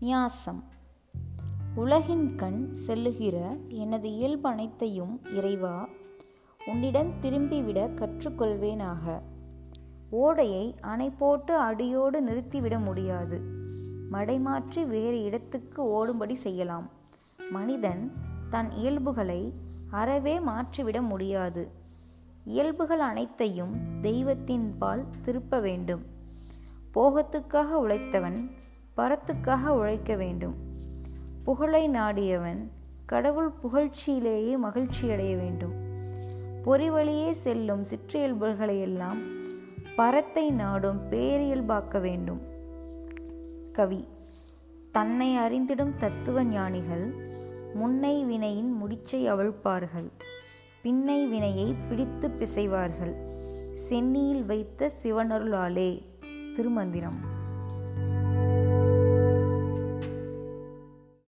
நியாசம் உலகின் கண் செல்லுகிற எனது இயல்பு அனைத்தையும் இறைவா உன்னிடம் திரும்பிவிட கற்றுக்கொள்வேனாக. ஓடையை அணை போட்டு அடியோடு நிறுத்திவிட முடியாது. மடைமாற்றி வேறு இடத்துக்கு ஓடும்படி செய்யலாம். மனிதன் தன் இயல்புகளை அறவே மாற்றிவிட முடியாது. இயல்புகள் அனைத்தையும் தெய்வத்தின் பால் திருப்ப வேண்டும். போகத்துக்காக உழைத்தவன் பரத்துக்காக உழைக்க வேண்டும். புகழை நாடியவன் கடவுள் புகழ்ச்சியிலேயே மகிழ்ச்சியடைய வேண்டும். பொறிவழியே செல்லும் சிற்றியல்புகளையெல்லாம் பரத்தை நாடும் பேரியல்பாக்க வேண்டும். கவி தன்னை அறிந்திடும் தத்துவ ஞானிகள் முன்னை வினையின் முடிச்சை அவிழ்ப்பார்கள். பின்னை வினையை பிடித்து பிசைவார்கள். சென்னியில் வைத்த சிவனருளாலே திருமந்திரம்.